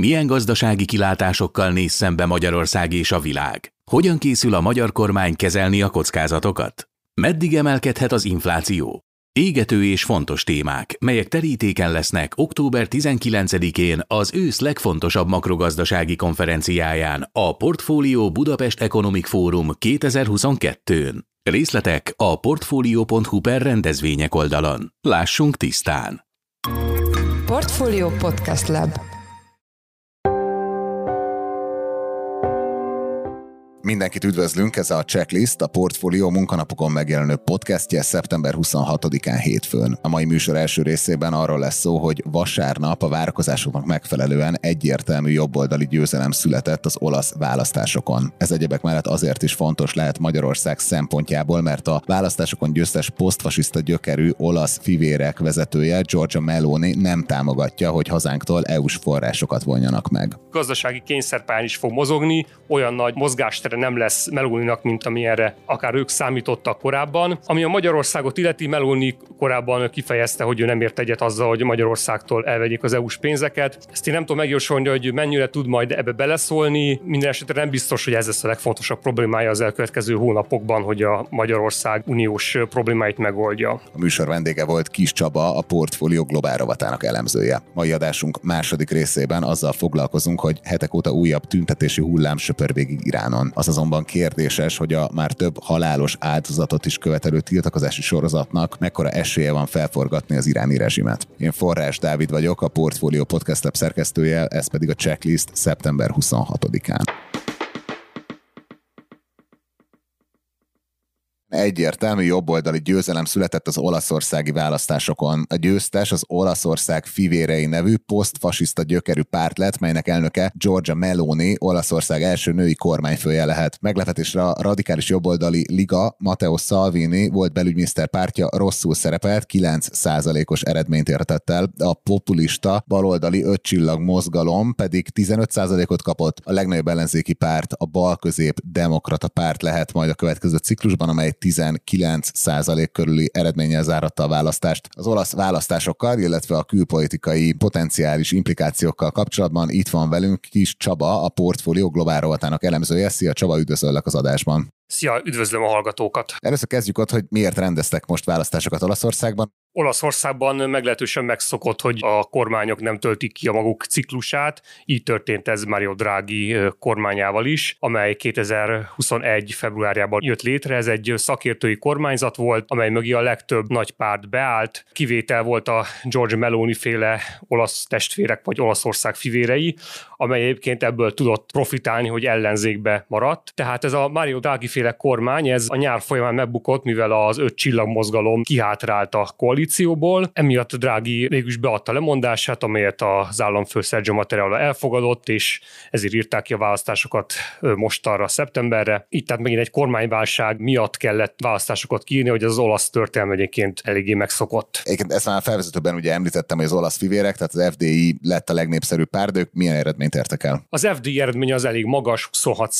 Milyen gazdasági kilátásokkal néz szembe Magyarország és a világ? Hogyan készül a magyar kormány kezelni a kockázatokat? Meddig emelkedhet az infláció? Égető és fontos témák, melyek terítéken lesznek október 19-én az ősz legfontosabb makrogazdasági konferenciáján, a Portfólió Budapest Economic Forum 2022-n. Részletek a portfolio.hu per rendezvények oldalon. Lássunk tisztán! Portfolio Podcast Lab Mindenkit üdvözlünk, ez a Checklist, a Portfolio munkanapokon megjelenő podcastje szeptember 26-án hétfőn. A mai műsor első részében arról lesz szó, hogy vasárnap a várakozásoknak megfelelően egyértelmű jobboldali győzelem született az olasz választásokon. Ez egyebek mellett azért is fontos lehet Magyarország szempontjából, mert a választásokon győztes posztfasiszta gyökerű olasz fivérek vezetője Giorgia Meloni nem támogatja, hogy hazánktól EU-s forrásokat vonjanak meg. Gazdasági kényszerpályán is fog mozogni, olyan nagy mozgástere nem lesz Melóninak, mint amilyenre akár ők számítottak korábban. Ami a Magyarországot illeti, Meloni korábban kifejezte, hogy ő nem ért egyet azzal, hogy Magyarországtól elvegyék az EU-s pénzeket. Ezt én nem tudom megjósolni, hogy mennyire tud majd ebbe beleszólni. Minden esetre nem biztos, hogy ez lesz a legfontosabb problémája az elkövetkező hónapokban, hogy a Magyarország uniós problémáit megoldja. A műsor vendége volt Kis Csaba, a portfólió globál rovatának elemzője. Mai adásunk második részében azzal foglalkozunk, hogy hetek óta újabb tüntetési hullám söpör végig Iránon. Az azonban kérdéses, hogy a már több halálos áldozatot is követelő tiltakozási sorozatnak mekkora esélye van felforgatni az iráni rezsimet. Én Forrás Dávid vagyok, a Portfolio Podcast Lab szerkesztője, ez pedig a checklist szeptember 26-án. Egyértelmű jobboldali győzelem született az olaszországi választásokon. A győztes az Olaszország Fivérei nevű posztfasiszta gyökerű párt lett, melynek elnöke Giorgia Meloni, Olaszország első női kormányfője lehet. Meglepetésre a radikális jobboldali Liga Matteo Salvini volt belügyminiszter pártja rosszul szerepelt, 9%-os eredményt értett el. A populista baloldali öt csillag mozgalom pedig 15%-ot kapott. A legnagyobb ellenzéki párt, a bal-közép demokrata párt lehet majd a következő ciklusban, amely 19% körüli eredménnyel záratta a választást. Az olasz választásokkal, illetve a külpolitikai potenciális implikációkkal kapcsolatban itt van velünk Kis Csaba, a Portfolio Globál rovatának elemzője. Szia Csaba, üdvözöllek az adásban. Szia, üdvözlöm a hallgatókat! Először kezdjük ott, hogy miért rendeztek most választásokat Olaszországban. Olaszországban meglehetősen megszokott, hogy a kormányok nem töltik ki a maguk ciklusát. Így történt ez Mario Draghi kormányával is, amely 2021. februárjában jött létre. Ez egy szakértői kormányzat volt, amely mögé a legtöbb nagy párt beállt. Kivétel volt a George Meloni féle olasz testvérek vagy Olaszország fivérei, amely egyébként ebből tudott profitálni, hogy ellenzékbe maradt. Tehát ez a Mario Draghi féle kormány, ez a nyár folyamán megbukott, mivel az öt csillagmozgalom kihátrált a koalícióból. Emiatt Draghi mégis beadta lemondását, amelyet az államfő Sergio Mattarella elfogadott, és ezért írták ki a választásokat mostanra, szeptemberre. Itt tehát megint egy kormányválság miatt kellett választásokat kiírni, hogy az olasz történelme egyébként eléggé megszokott. Egyébként ezt már felvezetőben ugye említettem, hogy az olasz fivérek, tehát az FDI lett a legnépszerűbb párt, ők milyen eredményt értek el? Az FDI eredmény az elég magas, 26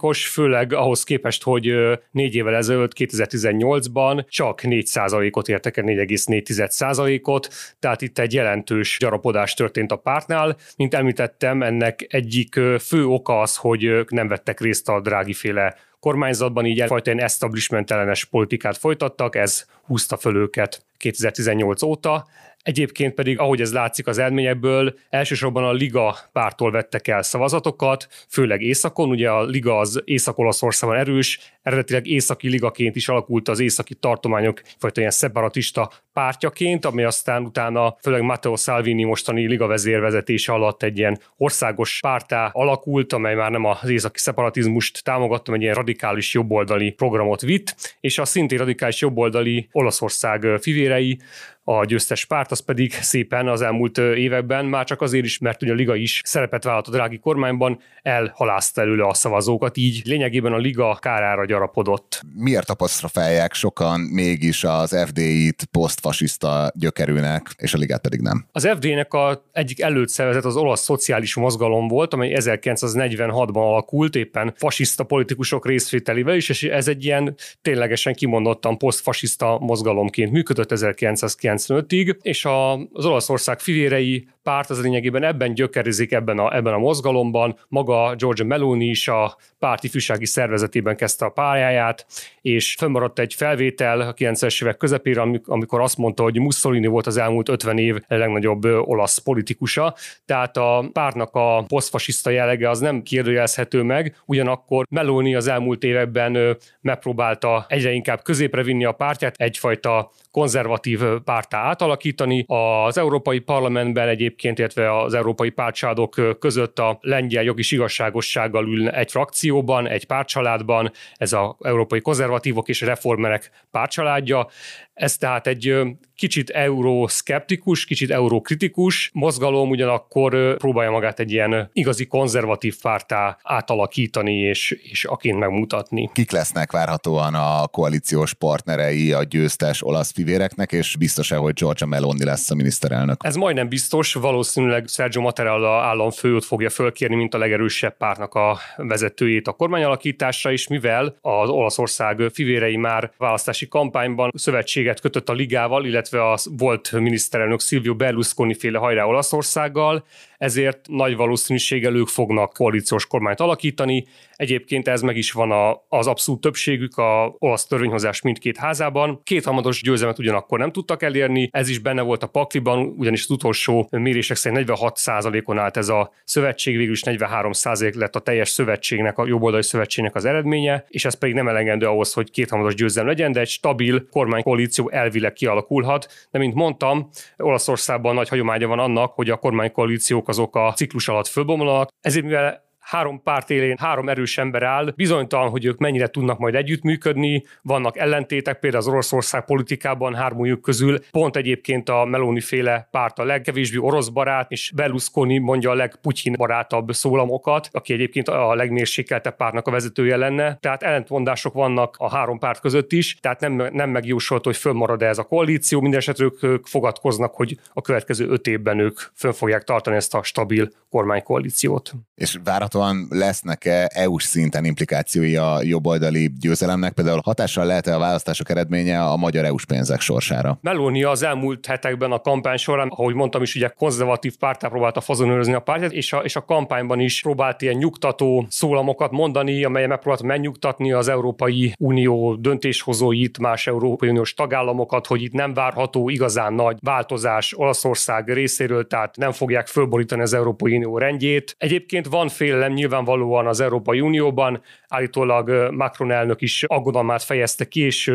os főleg ahhoz képest, hogy négy évvel ezelőtt, 2018-ban csak 4 ot értek el, 4,4%-ot, tehát itt egy jelentős gyarapodás történt a pártnál. Mint említettem, ennek egyik fő oka az, hogy ők nem vettek részt a drágiféle kormányzatban, így egyfajta ilyen establishment ellenes politikát folytattak, ez húzta föl őket 2018 óta. Egyébként pedig, ahogy ez látszik az eredményekből, elsősorban a Liga pártól vettek el szavazatokat, főleg északon, ugye a Liga az Észak-Olaszországban erős, eredetileg északi ligaként is alakult az északi tartományok fajta ilyen szeparatista pártjaként, ami aztán utána főleg Matteo Salvini mostani liga vezérése alatt egy ilyen országos pártá alakult, amely már nem az északi szeparatizmust támogatta, egy ilyen radikális jobboldali programot vitt, és a szintén radikális jobboldali Olaszország fivérei a győztes párt, az pedig szépen az elmúlt években már csak azért is, mert ugye a Liga is szerepet vállalt a drági kormányban, elhalázta előle a szavazókat, így lényegében a Liga kárára gyarapodott. Miért apostrofálják sokan mégis az FDI-t posztfasiszta gyökerűnek, és a Ligát pedig nem? Az FDI-nek a egyik előtt szervezet az olasz szociális mozgalom volt, amely 1946-ban alakult, éppen fasiszta politikusok részvételével is, és ez egy ilyen ténylegesen kimondottan posztfasiszta mozgalomként működött 1990 1995-ig, és a, az Olaszország fivérei párt az lényegében ebben gyökerezik ebben a, ebben a mozgalomban. Maga George Meloni is a párt ifjúsági szervezetében kezdte a pályáját, és fönnmaradt egy felvétel a 90-es évek közepére, amikor azt mondta, hogy Mussolini volt az elmúlt 50 év legnagyobb olasz politikusa. Tehát a pártnak a posztfasiszta jellege az nem kérdőjelezhető meg, ugyanakkor Meloni az elmúlt években megpróbálta egyre inkább középre vinni a pártját, egyfajta konzervatív pártá átalakítani. Az Európai Parlamentben egyébként, illetve az európai pártságok között a lengyel jogi igazságossággal ül egy frakcióban, egy pártcsaládban, ez az európai konzervatívok és reformerek pártcsaládja. Ez tehát egy kicsit euroszkeptikus, kicsit eurokritikus mozgalom, ugyanakkor próbálja magát egy ilyen igazi konzervatív pártá átalakítani és, és aként megmutatni. Kik lesznek várhatóan a koalíciós partnerei a győztes olasz fivéreknek, és biztos-e, hogy Giorgia Meloni lesz a miniszterelnök? Ez majdnem biztos, valószínűleg Sergio Mattarella államfőt fogja fölkérni, mint a legerősebb pártnak a vezetőjét a kormányalakításra is, mivel az Olaszország fivérei már választási kampányban szövetséget kötött a ligával, illetve a volt miniszterelnök Silvio Berlusconi féle hajrá Olaszországgal, ezért nagy valószínűséggel ők fognak koalíciós kormányt alakítani. Egyébként ez meg is van a, az abszolút többségük a olasz törvényhozás mindkét házában. Két hamados győzelmet ugyanakkor nem tudtak elérni, ez is benne volt a pakliban, ugyanis az utolsó mérések szerint 46%-on állt ez a szövetség, végül is 43% lett a teljes szövetségnek, a jobboldali szövetségnek az eredménye, és ez pedig nem elegendő ahhoz, hogy két hamados győzelem legyen, de egy stabil kormánykoalíció elvileg kialakulhat. De mint mondtam, Olaszországban nagy hagyománya van annak, hogy a kormánykoalíció azok a ciklus alatt fölbomlanak. Ezért mivel három párt élén három erős ember áll, bizonytalan, hogy ők mennyire tudnak majd együttműködni, vannak ellentétek, például az Oroszország politikában hármójuk közül pont egyébként a Meloni féle párt a legkevésbé orosz barát, és Berlusconi mondja a legputyin barátabb szólamokat, aki egyébként a legmérsékeltebb pártnak a vezetője lenne. Tehát ellentmondások vannak a három párt között is, tehát nem, nem megjósolt, hogy fönnmarad ez a koalíció, minden esetre ők fogadkoznak, hogy a következő öt évben ők fönn fogják tartani ezt a stabil kormánykoalíciót. És várható várhatóan lesznek-e EU-s szinten implikációi a jobboldali győzelemnek? Például hatással lehet-e a választások eredménye a magyar EU-s pénzek sorsára? Meloni az elmúlt hetekben a kampány során, ahogy mondtam is, ugye konzervatív pártá próbálta fazonőrözni a pártját, és a, és a kampányban is próbált ilyen nyugtató szólamokat mondani, amelyek megpróbált megnyugtatni az Európai Unió döntéshozóit, más Európai Uniós tagállamokat, hogy itt nem várható igazán nagy változás Olaszország részéről, tehát nem fogják fölborítani az Európai Unió rendjét. Egyébként van fél félelem nyilvánvalóan az Európai Unióban. Állítólag Macron elnök is aggodalmát fejezte ki, és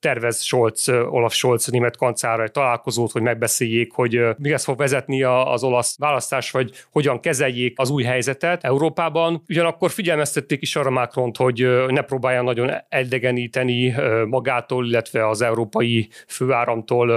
tervez Scholz, Olaf Scholz német kancárral találkozót, hogy megbeszéljék, hogy mi lesz fog vezetni az olasz választás, vagy hogyan kezeljék az új helyzetet Európában. Ugyanakkor figyelmeztették is arra Macron, hogy ne próbálja nagyon eldegeníteni magától, illetve az európai főáramtól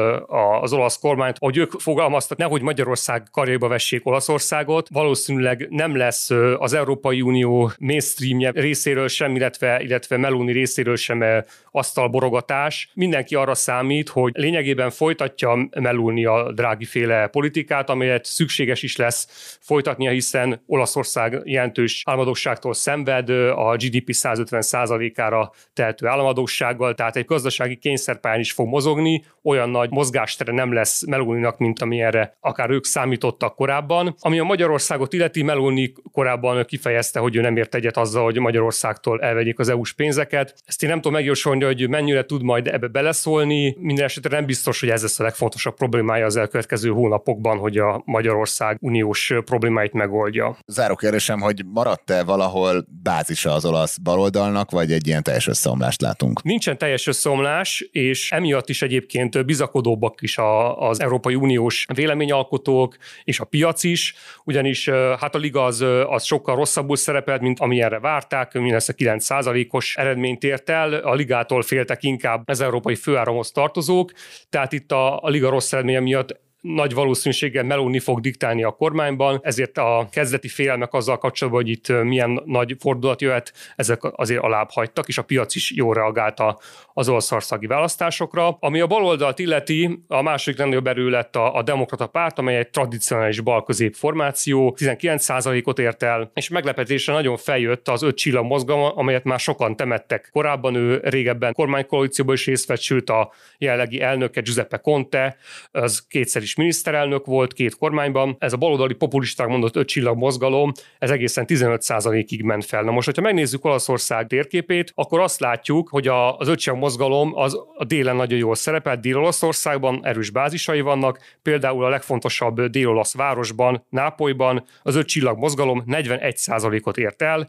az olasz kormányt. Hogy ők fogalmaztak, nehogy Magyarország karjába vessék Olaszországot, valószínűleg nem lesz az Európai Unió mainstreamje részéről sem, illetve, illetve Meloni részéről sem asztalborogatás, más. Mindenki arra számít, hogy lényegében folytatja melulni a drági féle politikát, amelyet szükséges is lesz folytatnia, hiszen Olaszország jelentős államadóságtól szenved, a GDP 150%-ára tehető államadósággal, tehát egy gazdasági kényszerpályán is fog mozogni, olyan nagy mozgástere nem lesz Meluninak, mint amilyenre akár ők számítottak korábban. Ami a Magyarországot illeti, Meluni korábban kifejezte, hogy ő nem ért egyet azzal, hogy Magyarországtól elvegyék az EU-s pénzeket. Ezt én nem tudom megjósolni, hogy mennyire tud majd majd ebbe beleszólni. Minden esetre nem biztos, hogy ez lesz a legfontosabb problémája az elkövetkező hónapokban, hogy a Magyarország uniós problémáit megoldja. Záró kérdésem, hogy maradt-e valahol bázisa az olasz baloldalnak, vagy egy ilyen teljes összeomlást látunk? Nincsen teljes összeomlás, és emiatt is egyébként bizakodóbbak is a, az Európai Uniós véleményalkotók és a piac is, ugyanis hát a liga az, az sokkal rosszabbul szerepelt, mint amilyenre várták, mindössze 9%-os eredményt ért el, a ligától féltek inkább az európai főáramhoz tartozók, tehát itt a, a liga rossz eredménye miatt nagy valószínűséggel Meloni fog diktálni a kormányban, ezért a kezdeti félelmek azzal kapcsolatban, hogy itt milyen nagy fordulat jöhet, ezek azért alább hagytak, és a piac is jól reagálta az olaszországi választásokra. Ami a baloldalt illeti, a második legnagyobb erő lett a, a demokrata párt, amely egy tradicionális balközép formáció, 19%-ot ért el, és meglepetésre nagyon feljött az öt csillag mozgalma, amelyet már sokan temettek. Korábban ő régebben kormánykoalícióban is részt vett, sőt a jelenlegi elnöke Giuseppe Conte, az kétszer is is miniszterelnök volt két kormányban. Ez a baloldali populisták mondott öt csillag mozgalom, ez egészen 15%-ig ment fel. Na most, hogyha megnézzük Olaszország térképét, akkor azt látjuk, hogy a, az öt csillag mozgalom az a délen nagyon jól szerepel, Dél-Olaszországban erős bázisai vannak, például a legfontosabb dél-olasz városban, Nápolyban az öt csillag mozgalom 41%-ot ért el,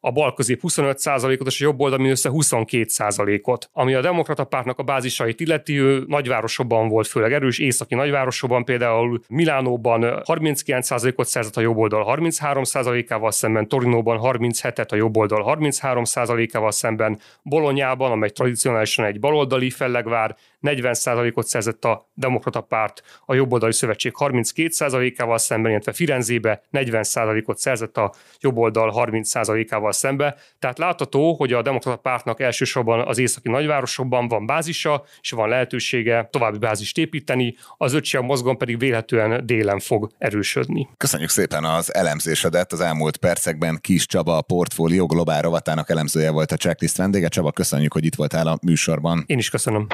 a bal közép 25%-ot, és a jobb oldal mindössze 22%-ot. Ami a demokrata pártnak a bázisait illeti, ő nagyvárosokban volt főleg erős, északi nagyvárosokban, például Milánóban 39%-ot szerzett a jobb oldal 33%-ával szemben, Torinóban 37-et a jobb oldal 33%-ával szemben, Bolonyában, amely tradicionálisan egy baloldali fellegvár, 40%-ot szerzett a demokrata párt, a jobboldali szövetség 32%-ával szemben, illetve Firenzébe 40%-ot szerzett a jobboldal 30%-ával szembe. Tehát látható, hogy a demokrata pártnak elsősorban az északi nagyvárosokban van bázisa, és van lehetősége további bázist építeni, az ötsia mozgalom pedig véletlenül délen fog erősödni. Köszönjük szépen az elemzésedet. Az elmúlt percekben Kis Csaba, a portfólió globál rovatának elemzője volt a checklist vendége. Csaba, köszönjük, hogy itt voltál a műsorban. Én is köszönöm.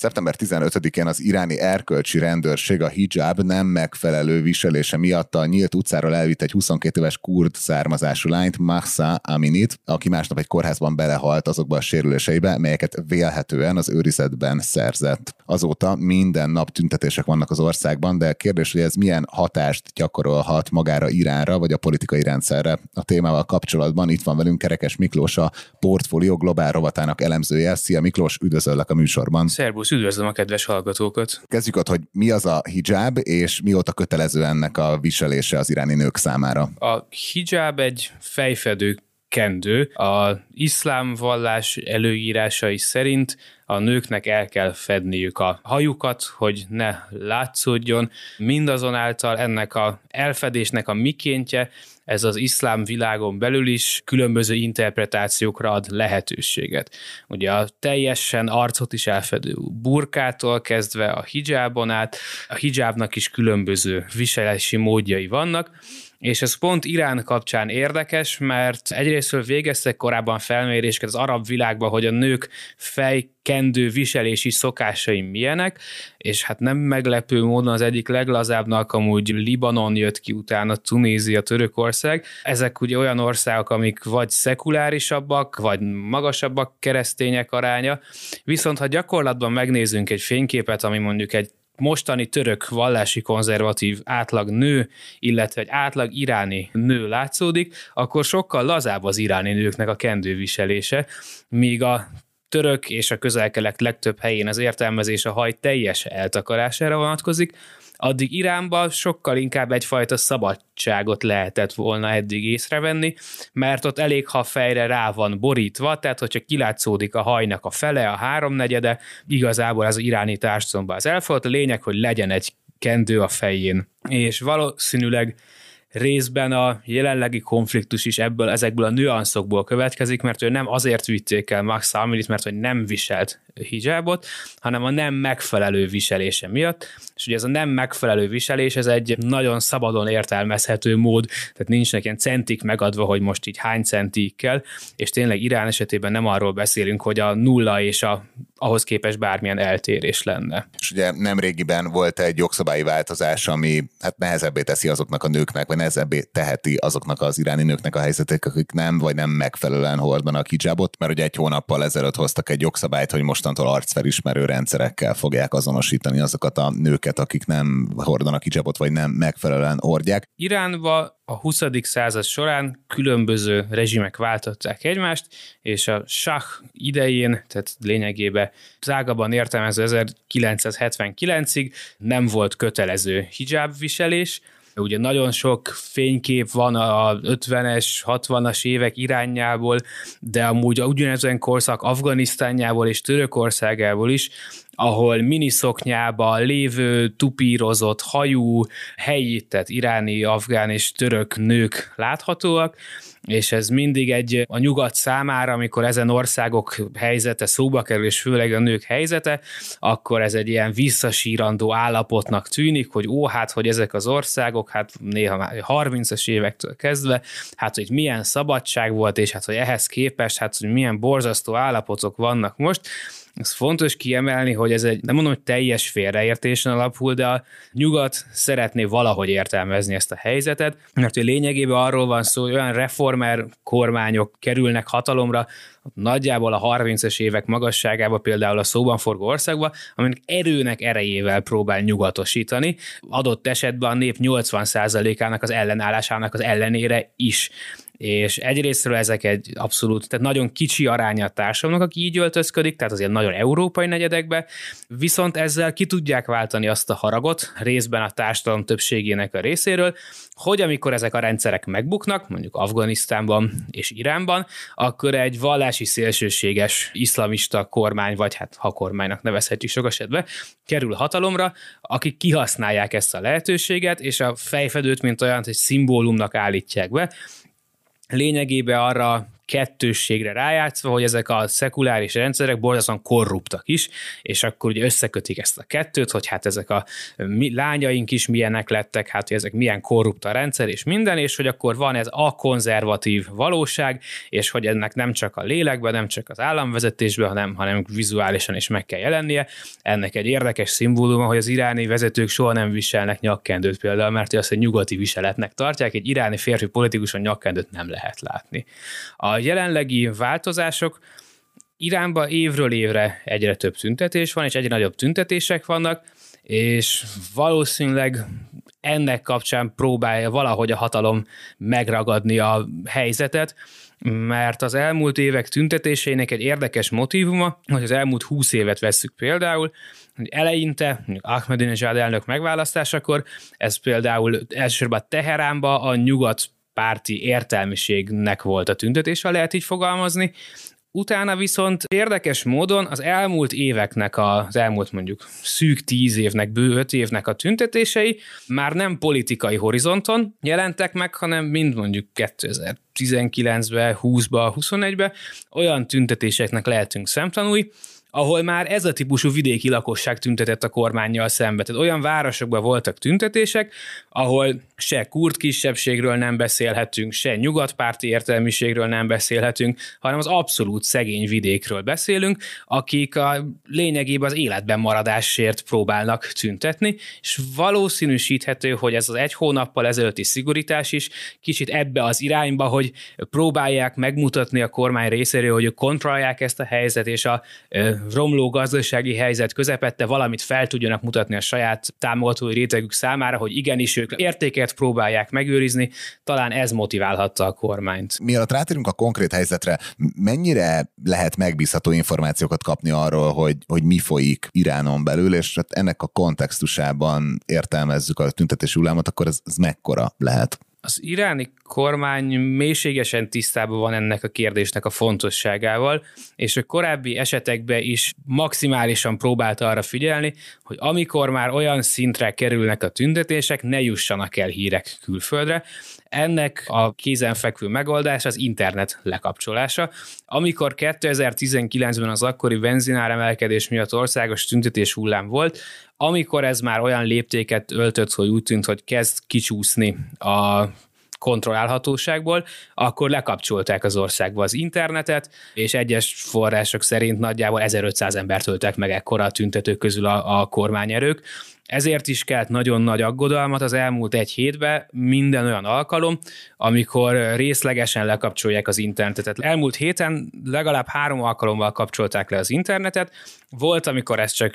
Szeptember 15-én az iráni erkölcsi rendőrség a hijab nem megfelelő viselése miatt a nyílt utcáról elvitt egy 22 éves kurd származású lányt, Mahsa Aminit, aki másnap egy kórházban belehalt azokba a sérüléseibe, melyeket vélhetően az őrizetben szerzett. Azóta minden nap tüntetések vannak az országban, de kérdés, hogy ez milyen hatást gyakorolhat magára Iránra, vagy a politikai rendszerre. A témával kapcsolatban itt van velünk Kerekes Miklós, a Portfólió Globál rovatának elemzője. Szia Miklós, üdvözöllek a műsorban. Szerbusz, Szervusz, üdvözlöm a kedves hallgatókat! Kezdjük ott, hogy mi az a hijab, és mióta kötelező ennek a viselése az iráni nők számára? A hijab egy fejfedő kendő. A iszlám vallás előírásai szerint a nőknek el kell fedniük a hajukat, hogy ne látszódjon. Mindazonáltal ennek a elfedésnek a mikéntje ez az iszlám világon belül is különböző interpretációkra ad lehetőséget. Ugye a teljesen arcot is elfedő burkától kezdve a hijabon át, a hijabnak is különböző viselési módjai vannak, és ez pont Irán kapcsán érdekes, mert egyrésztről végeztek korábban felméréseket az arab világban, hogy a nők fejkendő viselési szokásai milyenek, és hát nem meglepő módon az egyik leglazábbnak amúgy Libanon jött ki utána, Tunézia, Törökország. Ezek ugye olyan országok, amik vagy szekulárisabbak, vagy magasabbak keresztények aránya, viszont ha gyakorlatban megnézzünk egy fényképet, ami mondjuk egy mostani török vallási konzervatív átlag nő, illetve egy átlag iráni nő látszódik, akkor sokkal lazább az iráni nőknek a kendőviselése, míg a török és a közel-kelet legtöbb helyén az értelmezés a haj teljes eltakarására vonatkozik, addig Iránban sokkal inkább egyfajta szabadságot lehetett volna eddig észrevenni, mert ott elég, ha fejre rá van borítva, tehát hogyha kilátszódik a hajnak a fele, a háromnegyede, igazából az iráni társadalomban az elfogadott. A lényeg, hogy legyen egy kendő a fején. És valószínűleg részben a jelenlegi konfliktus is ebből, ezekből a nüanszokból következik, mert ő nem azért vitték el Max Aminit, mert hogy nem viselt hijabot, hanem a nem megfelelő viselése miatt. És ugye ez a nem megfelelő viselés, ez egy nagyon szabadon értelmezhető mód, tehát nincs ilyen centik megadva, hogy most így hány centik kell, és tényleg Irán esetében nem arról beszélünk, hogy a nulla és a ahhoz képest bármilyen eltérés lenne. És ugye nem régiben volt egy jogszabályi változás, ami hát nehezebbé teszi azoknak a nőknek, vagy nehezebbé teheti azoknak az iráni nőknek a helyzetét, akik nem, vagy nem megfelelően hordanak hijabot, mert ugye egy hónappal ezelőtt hoztak egy jogszabályt, hogy mostantól arcfelismerő rendszerekkel fogják azonosítani azokat a nőket, akik nem hordanak hijabot, vagy nem megfelelően hordják. Iránba a 20. század során különböző rezsimek váltották egymást, és a Shah idején, tehát lényegében zágabban értelmező 1979-ig nem volt kötelező hijab viselés, Ugye nagyon sok fénykép van a 50-es, 60-as évek irányából, de amúgy ugyanezen korszak Afganisztánjából és Törökországából is, ahol miniszoknyában lévő, tupírozott hajú, helyi, tehát iráni, afgán és török nők láthatóak, és ez mindig egy a nyugat számára, amikor ezen országok helyzete szóba kerül, és főleg a nők helyzete, akkor ez egy ilyen visszasírandó állapotnak tűnik, hogy ó, hát, hogy ezek az országok, hát néha már 30-as évektől kezdve, hát, hogy milyen szabadság volt, és hát, hogy ehhez képest, hát, hogy milyen borzasztó állapotok vannak most, Ez fontos kiemelni, hogy ez egy, nem mondom, hogy teljes félreértésen alapul, de a nyugat szeretné valahogy értelmezni ezt a helyzetet, mert hogy lényegében arról van szó, hogy olyan reformer kormányok kerülnek hatalomra, nagyjából a 30-es évek magasságába, például a szóban forgó országba, aminek erőnek erejével próbál nyugatosítani, adott esetben a nép 80%-ának az ellenállásának az ellenére is és egyrésztről ezek egy abszolút, tehát nagyon kicsi aránya a társadalomnak, aki így öltözködik, tehát azért nagyon európai negyedekbe, viszont ezzel ki tudják váltani azt a haragot részben a társadalom többségének a részéről, hogy amikor ezek a rendszerek megbuknak, mondjuk Afganisztánban és Iránban, akkor egy vallási szélsőséges iszlamista kormány, vagy hát ha kormánynak nevezhetjük sok esetben, kerül hatalomra, akik kihasználják ezt a lehetőséget, és a fejfedőt, mint olyan, egy szimbólumnak állítják be, lényegében arra kettősségre rájátszva, hogy ezek a szekuláris rendszerek borzasztóan korruptak is, és akkor ugye összekötik ezt a kettőt, hogy hát ezek a mi, lányaink is milyenek lettek, hát hogy ezek milyen korrupt a rendszer, és minden, és hogy akkor van ez a konzervatív valóság, és hogy ennek nem csak a lélekben, nem csak az államvezetésben, hanem, hanem vizuálisan is meg kell jelennie. Ennek egy érdekes szimbóluma, hogy az iráni vezetők soha nem viselnek nyakkendőt például, mert azt egy nyugati viseletnek tartják, egy iráni férfi politikuson nyakkendőt nem lehet látni. A jelenlegi változások Iránban évről évre egyre több tüntetés van, és egyre nagyobb tüntetések vannak, és valószínűleg ennek kapcsán próbálja valahogy a hatalom megragadni a helyzetet, mert az elmúlt évek tüntetéseinek egy érdekes motivuma, hogy az elmúlt húsz évet vesszük például, hogy eleinte, Ahmadinejad elnök megválasztásakor, ez például elsősorban Teheránba a nyugat párti értelmiségnek volt a tüntetés, ha lehet így fogalmazni. Utána viszont érdekes módon az elmúlt éveknek, az elmúlt mondjuk szűk tíz évnek, bő öt évnek a tüntetései már nem politikai horizonton jelentek meg, hanem mind mondjuk 2019-ben, 20-ba, 21-be olyan tüntetéseknek lehetünk szemtanúi, ahol már ez a típusú vidéki lakosság tüntetett a kormányjal szembe. Tehát olyan városokban voltak tüntetések, ahol se kurd kisebbségről nem beszélhetünk, se nyugatpárti értelmiségről nem beszélhetünk, hanem az abszolút szegény vidékről beszélünk, akik a lényegében az életben maradásért próbálnak tüntetni, és valószínűsíthető, hogy ez az egy hónappal ezelőtti szigorítás is kicsit ebbe az irányba, hogy próbálják megmutatni a kormány részéről, hogy ők kontrollálják ezt a helyzet, és a romló gazdasági helyzet közepette valamit fel tudjanak mutatni a saját támogatói rétegük számára, hogy igenis ők értéket próbálják megőrizni, talán ez motiválhatta a kormányt. Mielőtt rátérünk a konkrét helyzetre, mennyire lehet megbízható információkat kapni arról, hogy, hogy mi folyik Iránon belül, és hát ennek a kontextusában értelmezzük a tüntetési hullámot, akkor ez, ez mekkora lehet? Az iráni kormány mélységesen tisztában van ennek a kérdésnek a fontosságával, és a korábbi esetekben is maximálisan próbálta arra figyelni, hogy amikor már olyan szintre kerülnek a tüntetések, ne jussanak el hírek külföldre. Ennek a kézenfekvő megoldás az internet lekapcsolása. Amikor 2019-ben az akkori benzináremelkedés miatt országos tüntetés hullám volt, amikor ez már olyan léptéket öltött, hogy úgy tűnt, hogy kezd kicsúszni a kontrollálhatóságból, akkor lekapcsolták az országba az internetet, és egyes források szerint nagyjából 1500 embert töltek meg ekkora a tüntetők közül a, a kormányerők. Ezért is kelt nagyon nagy aggodalmat az elmúlt egy hétben minden olyan alkalom, amikor részlegesen lekapcsolják az internetet. Elmúlt héten legalább három alkalommal kapcsolták le az internetet. Volt, amikor ez csak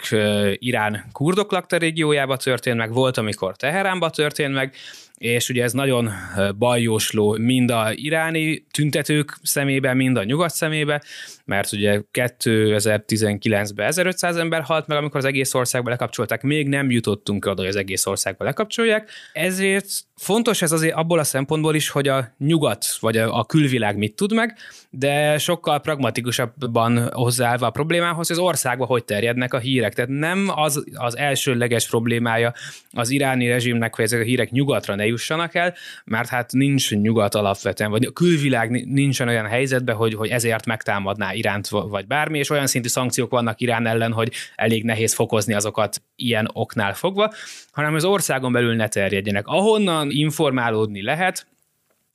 Irán kurdok lakta régiójába történt meg, volt, amikor Teheránba történt meg, és ugye ez nagyon bajósló mind a iráni tüntetők szemébe, mind a nyugat szemébe, mert ugye 2019-ben 1500 ember halt meg, amikor az egész országba lekapcsolták, még nem jutottunk oda, hogy az egész országba lekapcsolják, ezért fontos ez azért abból a szempontból is, hogy a nyugat vagy a, a külvilág mit tud meg, de sokkal pragmatikusabban hozzáállva a problémához, hogy az országba hogy terjednek a hírek. Tehát nem az az elsőleges problémája az iráni rezsimnek, hogy ezek a hírek nyugatra ne jussanak el, mert hát nincs nyugat alapvetően, vagy a külvilág nincsen olyan helyzetben, hogy, hogy ezért megtámadná Iránt vagy bármi, és olyan szintű szankciók vannak Irán ellen, hogy elég nehéz fokozni azokat ilyen oknál fogva, hanem az országon belül ne terjedjenek. Ahonnan informálódni lehet,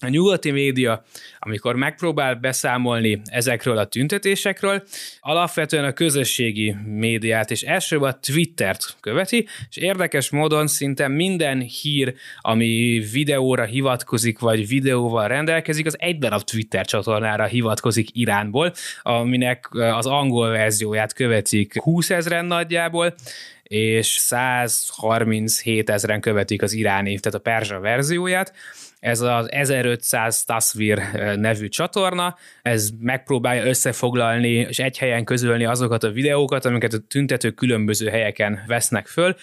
a nyugati média, amikor megpróbál beszámolni ezekről a tüntetésekről, alapvetően a közösségi médiát, és elsőbb a Twittert követi, és érdekes módon szinte minden hír, ami videóra hivatkozik, vagy videóval rendelkezik, az egy darab Twitter csatornára hivatkozik Iránból, aminek az angol verzióját követik 20 ezeren nagyjából, és 137 ezeren követik az iráni, tehát a perzsa verzióját, ez az 1500 Tasvir eh, nevű csatorna, ez megpróbálja összefoglalni és egy helyen közölni azokat a videókat, amiket a tüntetők különböző helyeken vesznek föl,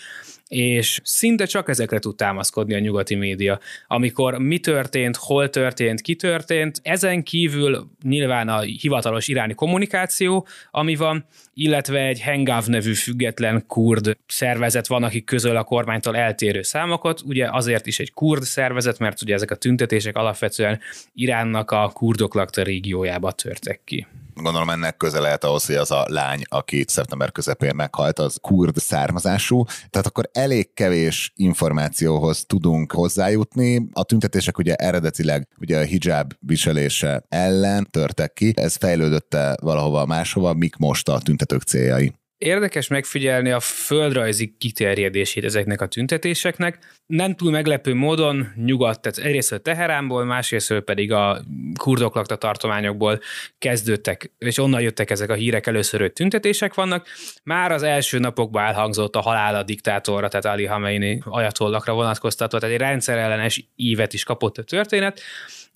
és szinte csak ezekre tud támaszkodni a nyugati média. Amikor mi történt, hol történt, ki történt, ezen kívül nyilván a hivatalos iráni kommunikáció, ami van, illetve egy Hengav nevű független kurd szervezet van, akik közöl a kormánytól eltérő számokat, ugye azért is egy kurd szervezet, mert ugye ezek a tüntetések alapvetően Iránnak a kurdok lakta régiójába törtek ki gondolom ennek köze lehet ahhoz, hogy az a lány, aki szeptember közepén meghalt, az kurd származású, tehát akkor elég kevés információhoz tudunk hozzájutni. A tüntetések ugye eredetileg ugye a hijab viselése ellen törtek ki, ez fejlődötte valahova máshova, mik most a tüntetők céljai? Érdekes megfigyelni a földrajzi kiterjedését ezeknek a tüntetéseknek. Nem túl meglepő módon nyugat, tehát egyrészt Teheránból, másrészt pedig a kurdok lakta tartományokból kezdődtek, és onnan jöttek ezek a hírek először, hogy tüntetések vannak. Már az első napokban elhangzott a halál a diktátorra, tehát Ali Hameini ajatollakra vonatkoztatva, tehát egy rendszerellenes ívet is kapott a történet.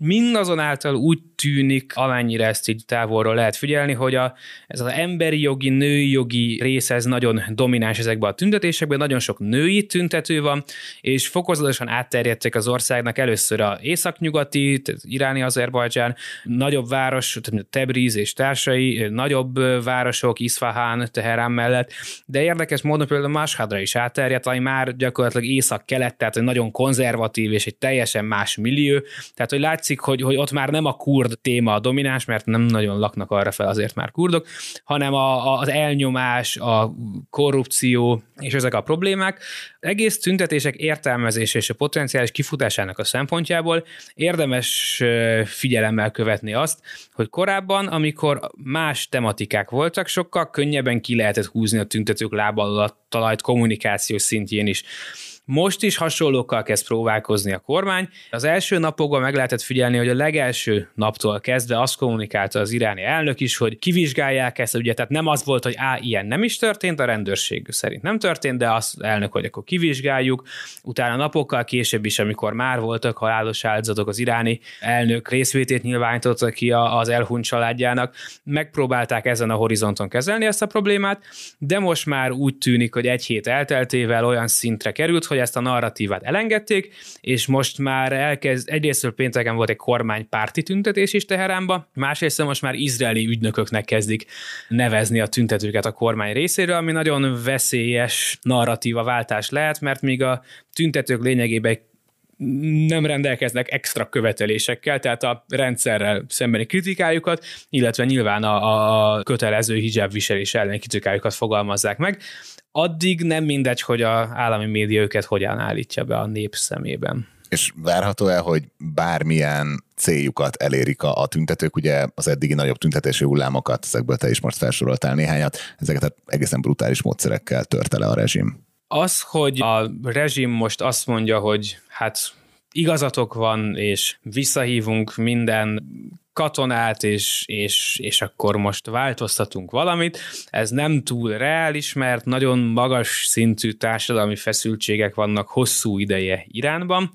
Mindazonáltal úgy tűnik, amennyire ezt így távolról lehet figyelni, hogy a, ez az emberi jogi, női jogi része ez nagyon domináns ezekben a tüntetésekben, nagyon sok női tüntető van, és fokozatosan átterjedtek az országnak először a északnyugati, iráni Azerbajdzsán, nagyobb város, Tebriz és társai, nagyobb városok, Isfahan, Teherán mellett, de érdekes módon például Mashhadra is átterjedt, ami már gyakorlatilag észak-kelet, tehát nagyon konzervatív és egy teljesen más millió, tehát hogy látszik, hogy, hogy ott már nem a kurd téma a domináns, mert nem nagyon laknak arra fel azért már kurdok, hanem a, a, az elnyomás, a korrupció és ezek a problémák. Egész tüntetések értelmezése és a potenciális kifutásának a szempontjából érdemes figyelemmel követni azt, hogy korábban, amikor más tematikák voltak, sokkal könnyebben ki lehetett húzni a tüntetők lábbal a talajt kommunikációs szintjén is. Most is hasonlókkal kezd próbálkozni a kormány. Az első napokban meg lehetett figyelni, hogy a legelső naptól kezdve azt kommunikálta az iráni elnök is, hogy kivizsgálják ezt, ugye, tehát nem az volt, hogy á, ilyen nem is történt, a rendőrség szerint nem történt, de az elnök, hogy akkor kivizsgáljuk. Utána napokkal később is, amikor már voltak halálos áldozatok, az iráni elnök részvétét nyilvánította ki az elhunyt családjának, megpróbálták ezen a horizonton kezelni ezt a problémát, de most már úgy tűnik, hogy egy hét elteltével olyan szintre került, hogy ezt a narratívát elengedték, és most már elkezd, egyrészt pénteken volt egy kormánypárti tüntetés is Teheránba, másrészt most már izraeli ügynököknek kezdik nevezni a tüntetőket a kormány részéről, ami nagyon veszélyes narratíva váltás lehet, mert míg a tüntetők lényegében nem rendelkeznek extra követelésekkel, tehát a rendszerrel szembeni kritikájukat, illetve nyilván a, a kötelező hijab viselés elleni kritikájukat fogalmazzák meg addig nem mindegy, hogy a állami média őket hogyan állítja be a nép szemében. És várható-e, hogy bármilyen céljukat elérik a, a tüntetők, ugye az eddigi nagyobb tüntetési hullámokat, ezekből te is most felsoroltál néhányat, ezeket egészen brutális módszerekkel törte le a rezsim. Az, hogy a rezsim most azt mondja, hogy hát igazatok van, és visszahívunk minden katonát, és, és, és akkor most változtatunk valamit. Ez nem túl reális, mert nagyon magas szintű társadalmi feszültségek vannak hosszú ideje Iránban,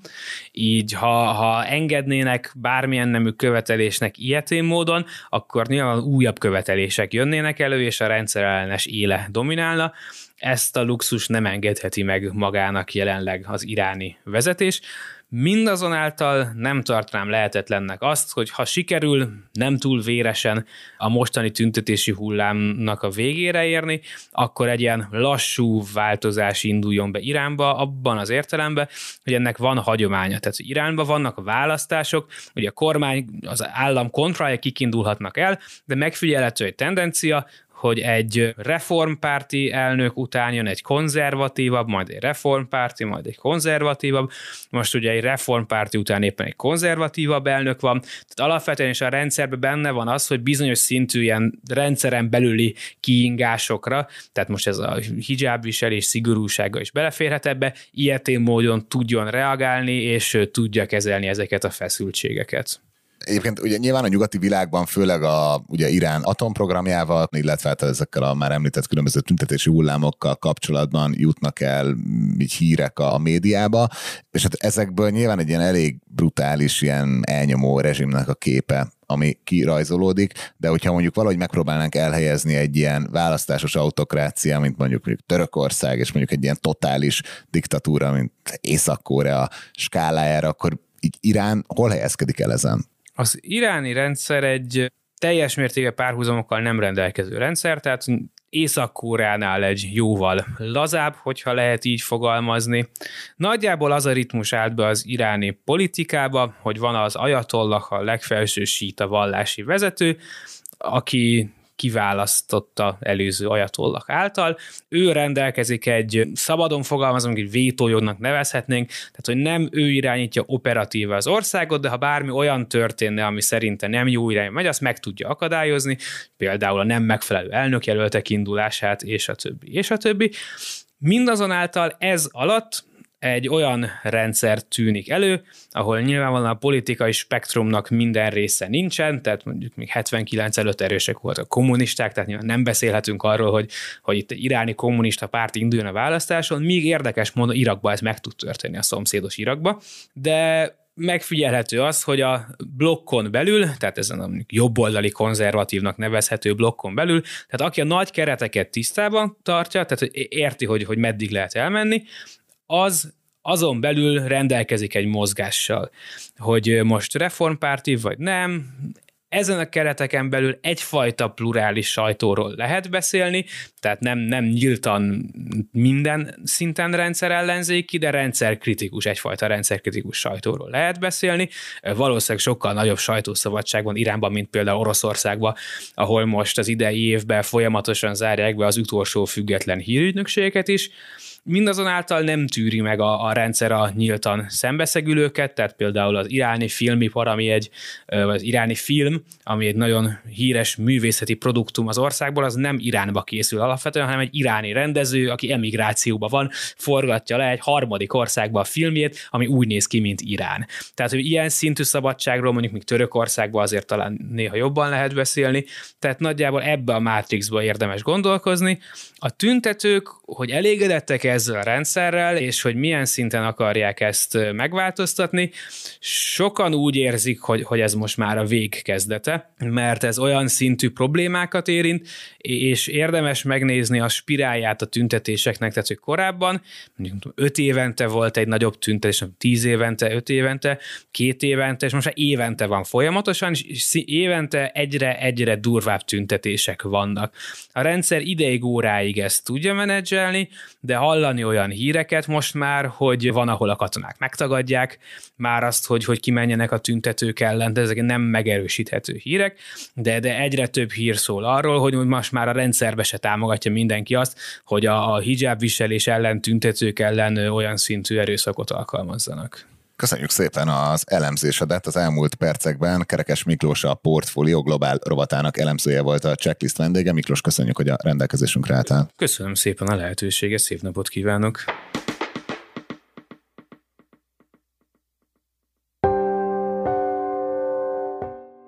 így ha, ha engednének bármilyen nemű követelésnek ilyetén módon, akkor nyilván újabb követelések jönnének elő, és a rendszerellenes éle dominálna. Ezt a luxus nem engedheti meg magának jelenleg az iráni vezetés. Mindazonáltal nem tartanám lehetetlennek azt, hogy ha sikerül nem túl véresen a mostani tüntetési hullámnak a végére érni, akkor egy ilyen lassú változás induljon be Iránba, abban az értelemben, hogy ennek van hagyománya. Tehát Iránban vannak választások, hogy a kormány, az állam kontrollja kikindulhatnak el, de megfigyelhető egy tendencia, hogy egy reformpárti elnök után jön egy konzervatívabb, majd egy reformpárti, majd egy konzervatívabb. Most ugye egy reformpárti után éppen egy konzervatívabb elnök van. Tehát alapvetően is a rendszerben benne van az, hogy bizonyos szintű ilyen rendszeren belüli kiingásokra, tehát most ez a hijab viselés szigorúsága is beleférhet ebbe, ilyetén módon tudjon reagálni, és tudja kezelni ezeket a feszültségeket. Egyébként ugye nyilván a nyugati világban, főleg a ugye Irán atomprogramjával, illetve hát ezekkel a már említett különböző tüntetési hullámokkal kapcsolatban jutnak el így hírek a, a médiába, és hát ezekből nyilván egy ilyen elég brutális, ilyen elnyomó rezsimnek a képe ami kirajzolódik, de hogyha mondjuk valahogy megpróbálnánk elhelyezni egy ilyen választásos autokrácia, mint mondjuk, mondjuk Törökország, és mondjuk egy ilyen totális diktatúra, mint Észak-Korea skálájára, akkor így Irán hol helyezkedik el ezen? Az iráni rendszer egy teljes mértékben párhuzamokkal nem rendelkező rendszer, tehát Észak-Kóránál egy jóval lazább, hogyha lehet így fogalmazni. Nagyjából az a ritmus állt be az iráni politikába, hogy van az ajatollah, a legfelső síta vallási vezető, aki kiválasztotta előző ajatollak által. Ő rendelkezik egy, szabadon fogalmazom, egy vétójognak nevezhetnénk, tehát hogy nem ő irányítja operatíve az országot, de ha bármi olyan történne, ami szerinte nem jó irány megy, azt meg tudja akadályozni, például a nem megfelelő elnökjelöltek indulását, és a többi, és a többi. Mindazonáltal ez alatt egy olyan rendszer tűnik elő, ahol nyilvánvalóan a politikai spektrumnak minden része nincsen, tehát mondjuk még 79 előtt erősek voltak a kommunisták, tehát nyilván nem beszélhetünk arról, hogy, hogy itt iráni kommunista párt induljon a választáson, míg érdekes módon Irakban ez meg tud történni a szomszédos Irakba, de megfigyelhető az, hogy a blokkon belül, tehát ezen a jobboldali konzervatívnak nevezhető blokkon belül, tehát aki a nagy kereteket tisztában tartja, tehát hogy érti, hogy, hogy meddig lehet elmenni, az azon belül rendelkezik egy mozgással, hogy most reformpárti vagy nem, ezen a kereteken belül egyfajta plurális sajtóról lehet beszélni, tehát nem, nem nyíltan minden szinten rendszer ellenzéki, de rendszerkritikus, egyfajta rendszerkritikus sajtóról lehet beszélni. Valószínűleg sokkal nagyobb sajtószabadság van Iránban, mint például Oroszországban, ahol most az idei évben folyamatosan zárják be az utolsó független hírügynökségeket is mindazonáltal nem tűri meg a, a rendszer a nyíltan szembeszegülőket, tehát például az iráni filmipar, ami egy, az iráni film, ami egy nagyon híres művészeti produktum az országból, az nem Iránba készül alapvetően, hanem egy iráni rendező, aki emigrációban van, forgatja le egy harmadik országba a filmjét, ami úgy néz ki, mint Irán. Tehát, hogy ilyen szintű szabadságról mondjuk még Törökországban azért talán néha jobban lehet beszélni, tehát nagyjából ebbe a Matrixba érdemes gondolkozni. A tüntetők, hogy elégedettek ezzel a rendszerrel, és hogy milyen szinten akarják ezt megváltoztatni. Sokan úgy érzik, hogy, hogy ez most már a vég kezdete, mert ez olyan szintű problémákat érint, és érdemes megnézni a spirálját a tüntetéseknek, tehát hogy korábban, mondjuk 5 évente volt egy nagyobb tüntetés, 10 évente, 5 évente, két évente, és most már évente van folyamatosan, és évente egyre-egyre durvább tüntetések vannak. A rendszer ideig óráig ezt tudja menedzselni, de hall hallani olyan híreket most már, hogy van, ahol a katonák megtagadják már azt, hogy, hogy kimenjenek a tüntetők ellen, de ezek nem megerősíthető hírek, de, de egyre több hír szól arról, hogy most már a rendszerbe se támogatja mindenki azt, hogy a, a hijab viselés ellen, tüntetők ellen olyan szintű erőszakot alkalmazzanak. Köszönjük szépen az elemzésedet. Az elmúlt percekben Kerekes Miklós a Portfolio Globál rovatának elemzője volt a checklist vendége. Miklós, köszönjük, hogy a rendelkezésünkre álltál. Köszönöm szépen a lehetőséget, szép napot kívánok!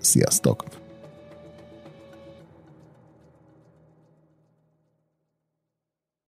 Sziasztok!